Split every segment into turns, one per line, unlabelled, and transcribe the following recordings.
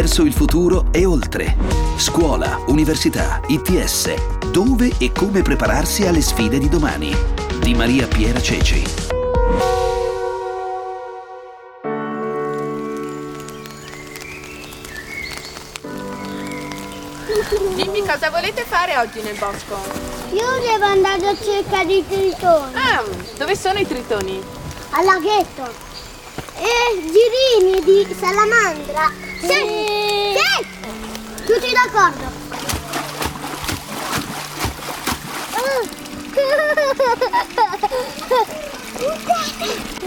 verso il futuro e oltre. Scuola, università, ITS. Dove e come prepararsi alle sfide di domani. Di Maria Piera Ceci.
Dimmi cosa volete fare oggi nel bosco?
Io devo andare a cercare i tritoni.
Ah, dove sono i tritoni?
Al laghetto. E girini di salamandra. Sì. Sì. Tutti d'accordo.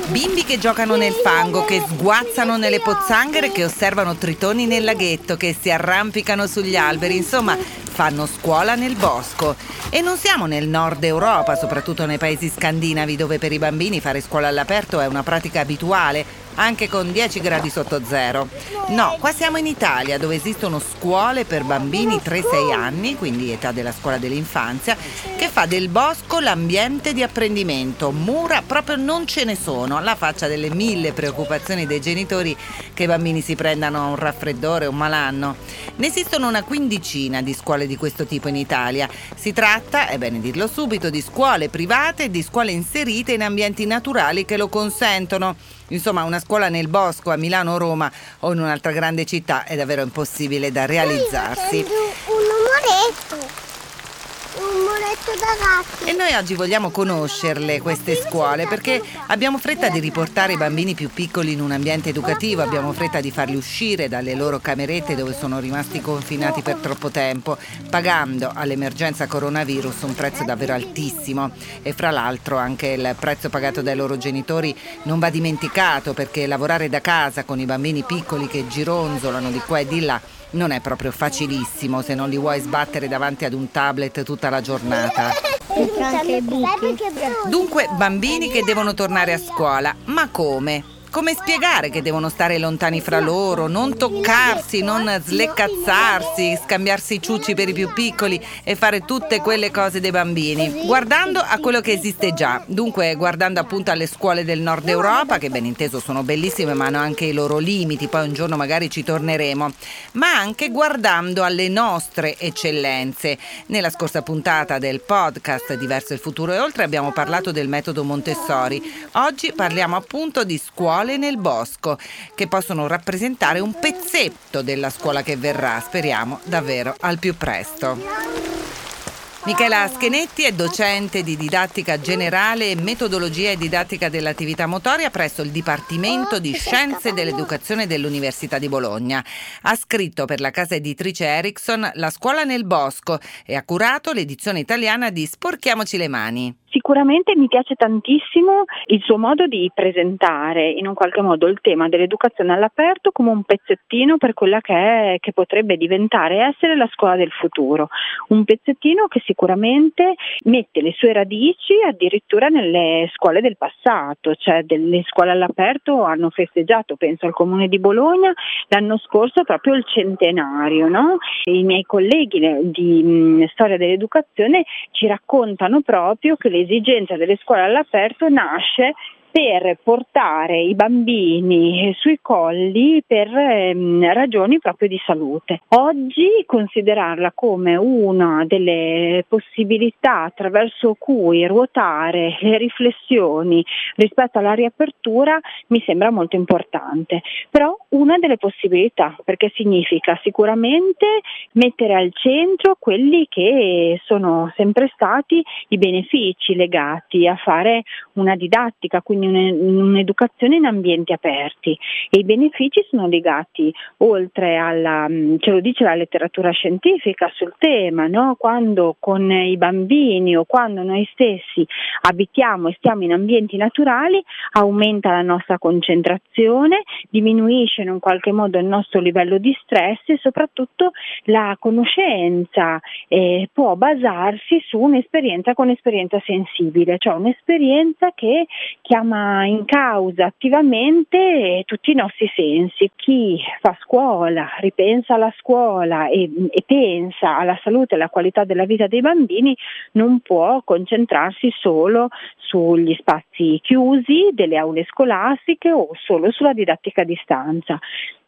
Bimbi che giocano nel fango, che sguazzano nelle pozzanghere, che osservano tritoni nel laghetto, che si arrampicano sugli alberi, insomma, fanno scuola nel bosco. E non siamo nel nord Europa, soprattutto nei paesi scandinavi, dove per i bambini fare scuola all'aperto è una pratica abituale anche con 10 gradi sotto zero. No, qua siamo in Italia dove esistono scuole per bambini 3-6 anni, quindi età della scuola dell'infanzia, che fa del bosco l'ambiente di apprendimento. Mura proprio non ce ne sono, alla faccia delle mille preoccupazioni dei genitori che i bambini si prendano un raffreddore o un malanno. Ne esistono una quindicina di scuole di questo tipo in Italia. Si tratta, è bene dirlo subito, di scuole private e di scuole inserite in ambienti naturali che lo consentono. Insomma, una scuola nel bosco a Milano o Roma o in un'altra grande città è davvero impossibile da realizzarsi.
Un umoretto un muretto da gatti.
E noi oggi vogliamo conoscerle queste scuole perché abbiamo fretta di riportare i bambini più piccoli in un ambiente educativo, abbiamo fretta di farli uscire dalle loro camerette dove sono rimasti confinati per troppo tempo, pagando all'emergenza coronavirus un prezzo davvero altissimo e fra l'altro anche il prezzo pagato dai loro genitori non va dimenticato perché lavorare da casa con i bambini piccoli che gironzolano di qua e di là non è proprio facilissimo se non li vuoi sbattere davanti ad un tablet tutta la giornata. Dunque, bambini che devono tornare a scuola, ma come? Come spiegare che devono stare lontani fra loro, non toccarsi, non sleccazzarsi, scambiarsi i ciucci per i più piccoli e fare tutte quelle cose dei bambini? Guardando a quello che esiste già, dunque guardando appunto alle scuole del nord Europa, che ben inteso sono bellissime ma hanno anche i loro limiti, poi un giorno magari ci torneremo, ma anche guardando alle nostre eccellenze. Nella scorsa puntata del podcast Diverso il futuro e oltre abbiamo parlato del metodo Montessori. Oggi parliamo appunto di scuole scuole nel bosco, che possono rappresentare un pezzetto della scuola che verrà, speriamo davvero al più presto. Michela Schenetti è docente di didattica generale e metodologia e didattica dell'attività motoria presso il Dipartimento di Scienze dell'Educazione dell'Università di Bologna. Ha scritto per la casa editrice Ericsson La scuola nel bosco e ha curato l'edizione italiana di Sporchiamoci le mani.
Sicuramente mi piace tantissimo il suo modo di presentare in un qualche modo il tema dell'educazione all'aperto come un pezzettino per quella che, è, che potrebbe diventare e essere la scuola del futuro. Un pezzettino che sicuramente mette le sue radici addirittura nelle scuole del passato, cioè delle scuole all'aperto hanno festeggiato, penso al comune di Bologna, l'anno scorso proprio il centenario. No? I miei colleghi di mh, storia dell'educazione ci raccontano proprio che le l'esigenza delle scuole all'aperto nasce per portare i bambini sui colli per ehm, ragioni proprio di salute. Oggi considerarla come una delle possibilità attraverso cui ruotare le riflessioni rispetto alla riapertura mi sembra molto importante, però una delle possibilità perché significa sicuramente mettere al centro quelli che sono sempre stati i benefici legati a fare una didattica, quindi un'educazione in ambienti aperti e i benefici sono legati oltre alla, mm, ce lo dice la letteratura scientifica sul tema, no? quando con i bambini o quando noi stessi abitiamo e stiamo in ambienti naturali aumenta la nostra concentrazione, diminuisce in un qualche modo il nostro livello di stress e soprattutto la conoscenza eh, può basarsi su un'esperienza con esperienza sensibile, cioè un'esperienza che chiama chiama in causa attivamente tutti i nostri sensi. Chi fa scuola, ripensa alla scuola e, e pensa alla salute e alla qualità della vita dei bambini non può concentrarsi solo sugli spazi chiusi delle aule scolastiche o solo sulla didattica a distanza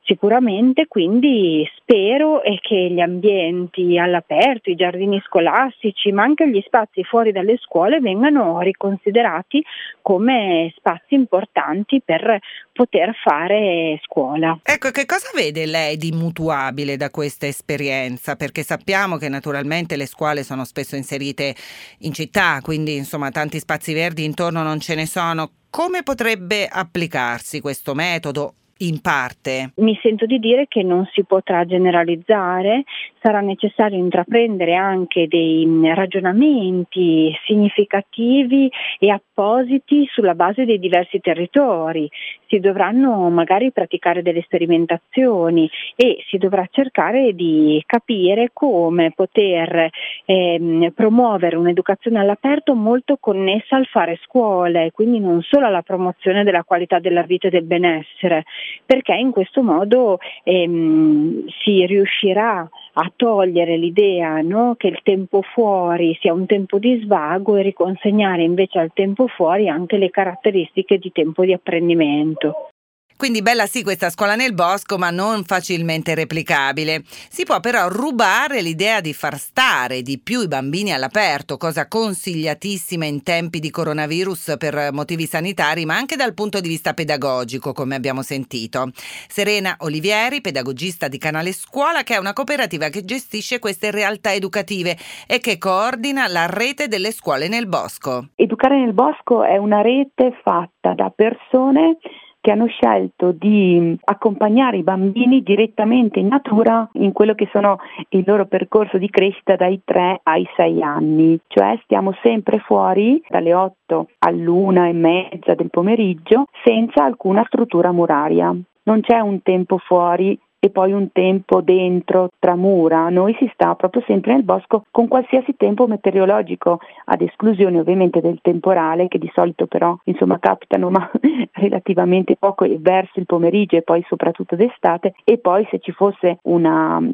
sicuramente, quindi spero che gli ambienti all'aperto, i giardini scolastici, ma anche gli spazi fuori dalle scuole vengano riconsiderati come spazi importanti per poter fare scuola.
Ecco, che cosa vede lei di mutuabile da questa esperienza? Perché sappiamo che naturalmente le scuole sono spesso inserite in città, quindi insomma tanti spazi verdi intorno non ce ne sono. Come potrebbe applicarsi questo metodo in parte.
Mi sento di dire che non si potrà generalizzare, sarà necessario intraprendere anche dei ragionamenti significativi e appositi sulla base dei diversi territori. Si dovranno magari praticare delle sperimentazioni e si dovrà cercare di capire come poter ehm, promuovere un'educazione all'aperto molto connessa al fare scuole, quindi non solo alla promozione della qualità della vita e del benessere, perché in questo modo ehm, si riuscirà a togliere l'idea no, che il tempo fuori sia un tempo di svago e riconsegnare invece al tempo fuori anche le caratteristiche di tempo di apprendimento.
Quindi bella sì questa scuola nel bosco, ma non facilmente replicabile. Si può però rubare l'idea di far stare di più i bambini all'aperto, cosa consigliatissima in tempi di coronavirus per motivi sanitari, ma anche dal punto di vista pedagogico, come abbiamo sentito. Serena Olivieri, pedagogista di Canale Scuola, che è una cooperativa che gestisce queste realtà educative e che coordina la rete delle scuole nel bosco.
Educare nel bosco è una rete fatta da persone che hanno scelto di accompagnare i bambini direttamente in natura in quello che sono il loro percorso di crescita dai 3 ai 6 anni, cioè stiamo sempre fuori dalle 8 all'una e mezza del pomeriggio senza alcuna struttura muraria. Non c'è un tempo fuori e poi un tempo dentro tra mura, noi si sta proprio sempre nel bosco con qualsiasi tempo meteorologico, ad esclusione ovviamente del temporale che di solito però insomma capitano ma relativamente poco verso il pomeriggio e poi soprattutto d'estate e poi se ci fosse una mm,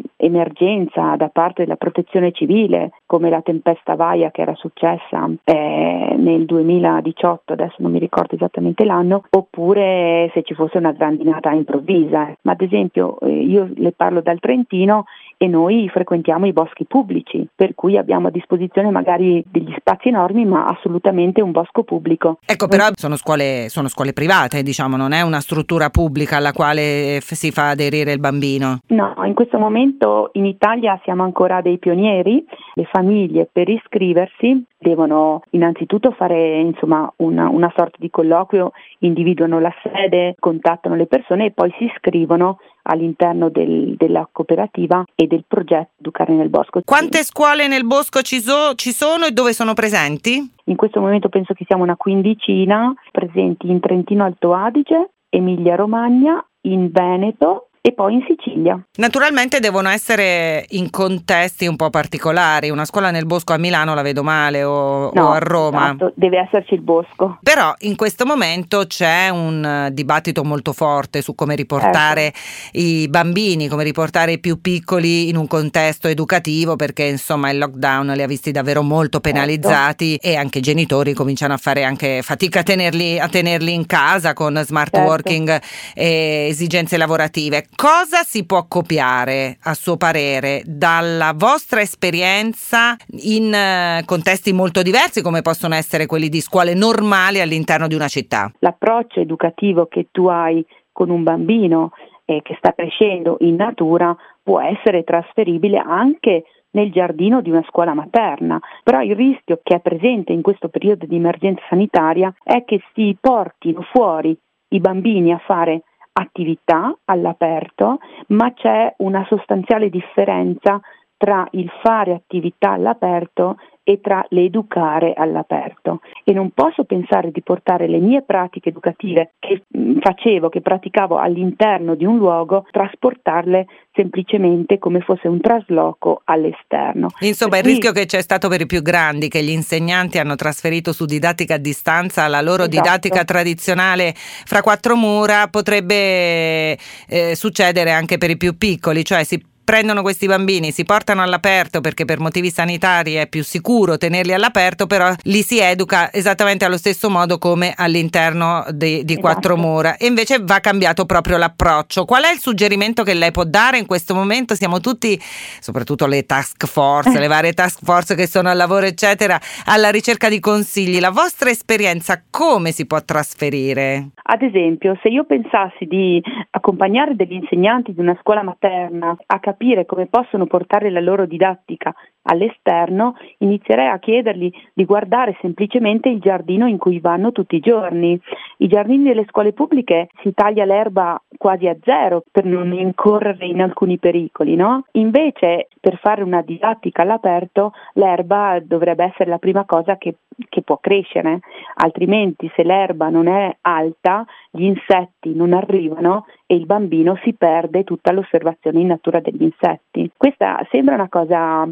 da parte della protezione civile come la tempesta Vaia che era successa eh, nel 2018, adesso non mi ricordo esattamente l'anno, oppure se ci fosse una grandinata improvvisa. Ma ad esempio io le parlo dal Trentino e noi frequentiamo i boschi pubblici, per cui abbiamo a disposizione magari degli spazi enormi, ma assolutamente un bosco pubblico.
Ecco, però sono scuole, sono scuole private, diciamo, non è una struttura pubblica alla quale si fa aderire il bambino.
No, in questo momento in Italia siamo ancora dei pionieri, le famiglie per iscriversi devono innanzitutto fare insomma, una, una sorta di colloquio, individuano la sede, contattano le persone e poi si iscrivono all'interno del, della cooperativa e del progetto Educare nel Bosco.
Quante scuole nel bosco ci, so, ci sono e dove sono presenti?
In questo momento penso che siamo una quindicina presenti in Trentino Alto Adige, Emilia Romagna, in Veneto, e poi in Sicilia.
Naturalmente devono essere in contesti un po' particolari. Una scuola nel bosco a Milano la vedo male o,
no,
o a Roma.
Esatto, deve esserci il bosco.
Però in questo momento c'è un dibattito molto forte su come riportare ecco. i bambini, come riportare i più piccoli in un contesto educativo perché insomma il lockdown li ha visti davvero molto certo. penalizzati certo. e anche i genitori cominciano a fare anche fatica a tenerli, a tenerli in casa con smart certo. working e esigenze lavorative cosa si può copiare, a suo parere, dalla vostra esperienza in eh, contesti molto diversi, come possono essere quelli di scuole normali all'interno di una città?
L'approccio educativo che tu hai con un bambino eh, che sta crescendo in natura può essere trasferibile anche nel giardino di una scuola materna, però il rischio che è presente in questo periodo di emergenza sanitaria è che si portino fuori i bambini a fare attività all'aperto, ma c'è una sostanziale differenza tra il fare attività all'aperto e tra l'educare all'aperto e non posso pensare di portare le mie pratiche educative che mm, facevo, che praticavo all'interno di un luogo, trasportarle semplicemente come fosse un trasloco all'esterno.
Insomma, il rischio che c'è stato per i più grandi, che gli insegnanti hanno trasferito su didattica a distanza la loro esatto. didattica tradizionale fra quattro mura, potrebbe eh, succedere anche per i più piccoli, cioè si prendono questi bambini, si portano all'aperto perché per motivi sanitari è più sicuro tenerli all'aperto, però li si educa esattamente allo stesso modo come all'interno di, di esatto. quattro mura e invece va cambiato proprio l'approccio. Qual è il suggerimento che lei può dare in questo momento? Siamo tutti, soprattutto le task force, le varie task force che sono al lavoro eccetera, alla ricerca di consigli. La vostra esperienza come si può trasferire?
Ad esempio, se io pensassi di accompagnare degli insegnanti di una scuola materna a capire come possono portare la loro didattica all'esterno, inizierei a chiedergli di guardare semplicemente il giardino in cui vanno tutti i giorni. I giardini delle scuole pubbliche si taglia l'erba quasi a zero per non incorrere in alcuni pericoli, no? Invece per fare una didattica all'aperto l'erba dovrebbe essere la prima cosa che, che può crescere, altrimenti se l'erba non è alta gli insetti non arrivano e il bambino si perde tutta l'osservazione in natura degli insetti. Questa sembra una cosa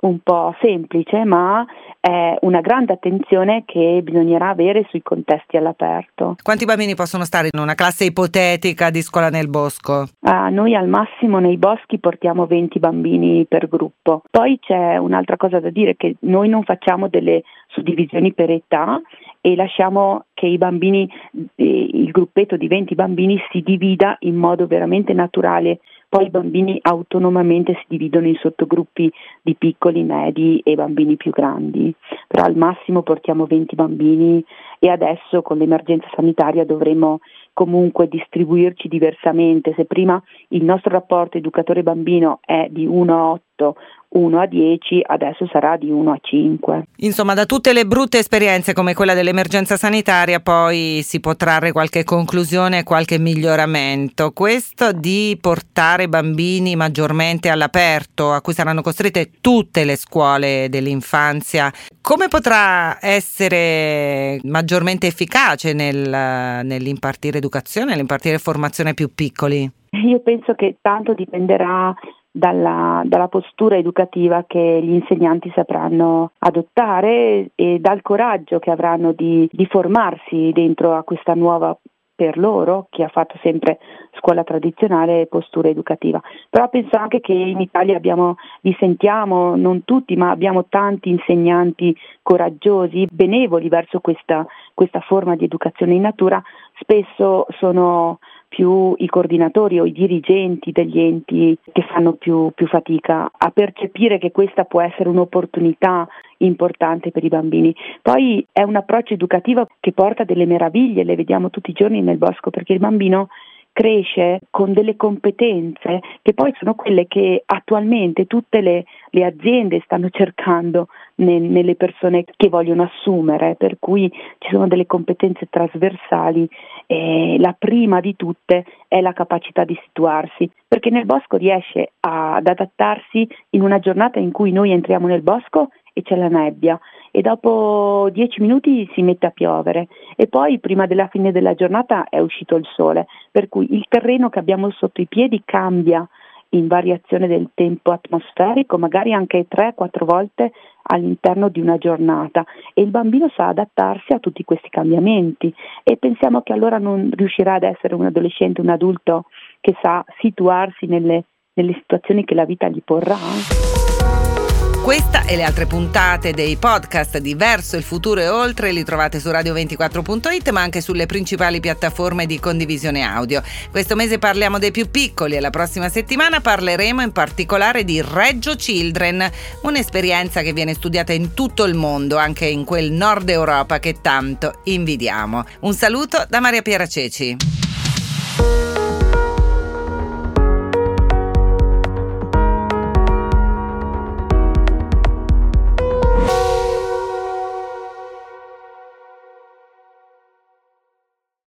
un po' semplice, ma è una grande attenzione che bisognerà avere sui contesti all'aperto.
Quanti bambini possono stare in una classe ipotetica di scuola nel bosco?
Ah, noi al massimo nei boschi portiamo 20 bambini per gruppo. Poi c'è un'altra cosa da dire che noi non facciamo delle suddivisioni per età e lasciamo che i bambini, eh, il gruppetto di 20 bambini si divida in modo veramente naturale poi i bambini autonomamente si dividono in sottogruppi di piccoli, medi e bambini più grandi, però al massimo portiamo 20 bambini e adesso con l'emergenza sanitaria dovremo comunque distribuirci diversamente. Se prima il nostro rapporto educatore-bambino è di 1 a 8, 1 a 10, adesso sarà di 1 a 5.
Insomma, da tutte le brutte esperienze come quella dell'emergenza sanitaria poi si può trarre qualche conclusione qualche miglioramento. Questo di portare bambini maggiormente all'aperto, a cui saranno costrette tutte le scuole dell'infanzia, come potrà essere maggiormente efficace nel, nell'impartire educazione, nell'impartire formazione ai più piccoli?
Io penso che tanto dipenderà dalla, dalla, postura educativa che gli insegnanti sapranno adottare e dal coraggio che avranno di, di formarsi dentro a questa nuova per loro, chi ha fatto sempre scuola tradizionale e postura educativa. Però penso anche che in Italia abbiamo, li sentiamo, non tutti, ma abbiamo tanti insegnanti coraggiosi, benevoli verso questa, questa forma di educazione in natura, spesso sono più i coordinatori o i dirigenti degli enti che fanno più, più fatica a percepire che questa può essere un'opportunità importante per i bambini. Poi è un approccio educativo che porta delle meraviglie, le vediamo tutti i giorni nel bosco perché il bambino cresce con delle competenze che poi sono quelle che attualmente tutte le, le aziende stanno cercando nel, nelle persone che vogliono assumere, per cui ci sono delle competenze trasversali e la prima di tutte è la capacità di situarsi, perché nel bosco riesce ad adattarsi in una giornata in cui noi entriamo nel bosco e c'è la nebbia e dopo dieci minuti si mette a piovere. E poi prima della fine della giornata è uscito il sole, per cui il terreno che abbiamo sotto i piedi cambia in variazione del tempo atmosferico, magari anche 3-4 volte all'interno di una giornata. E il bambino sa adattarsi a tutti questi cambiamenti. E pensiamo che allora non riuscirà ad essere un adolescente, un adulto che sa situarsi nelle, nelle situazioni che la vita gli porrà.
Questa e le altre puntate dei podcast di Verso il futuro e oltre li trovate su radio24.it ma anche sulle principali piattaforme di condivisione audio. Questo mese parliamo dei più piccoli e la prossima settimana parleremo in particolare di Reggio Children, un'esperienza che viene studiata in tutto il mondo, anche in quel nord Europa che tanto invidiamo. Un saluto da Maria Piera Ceci.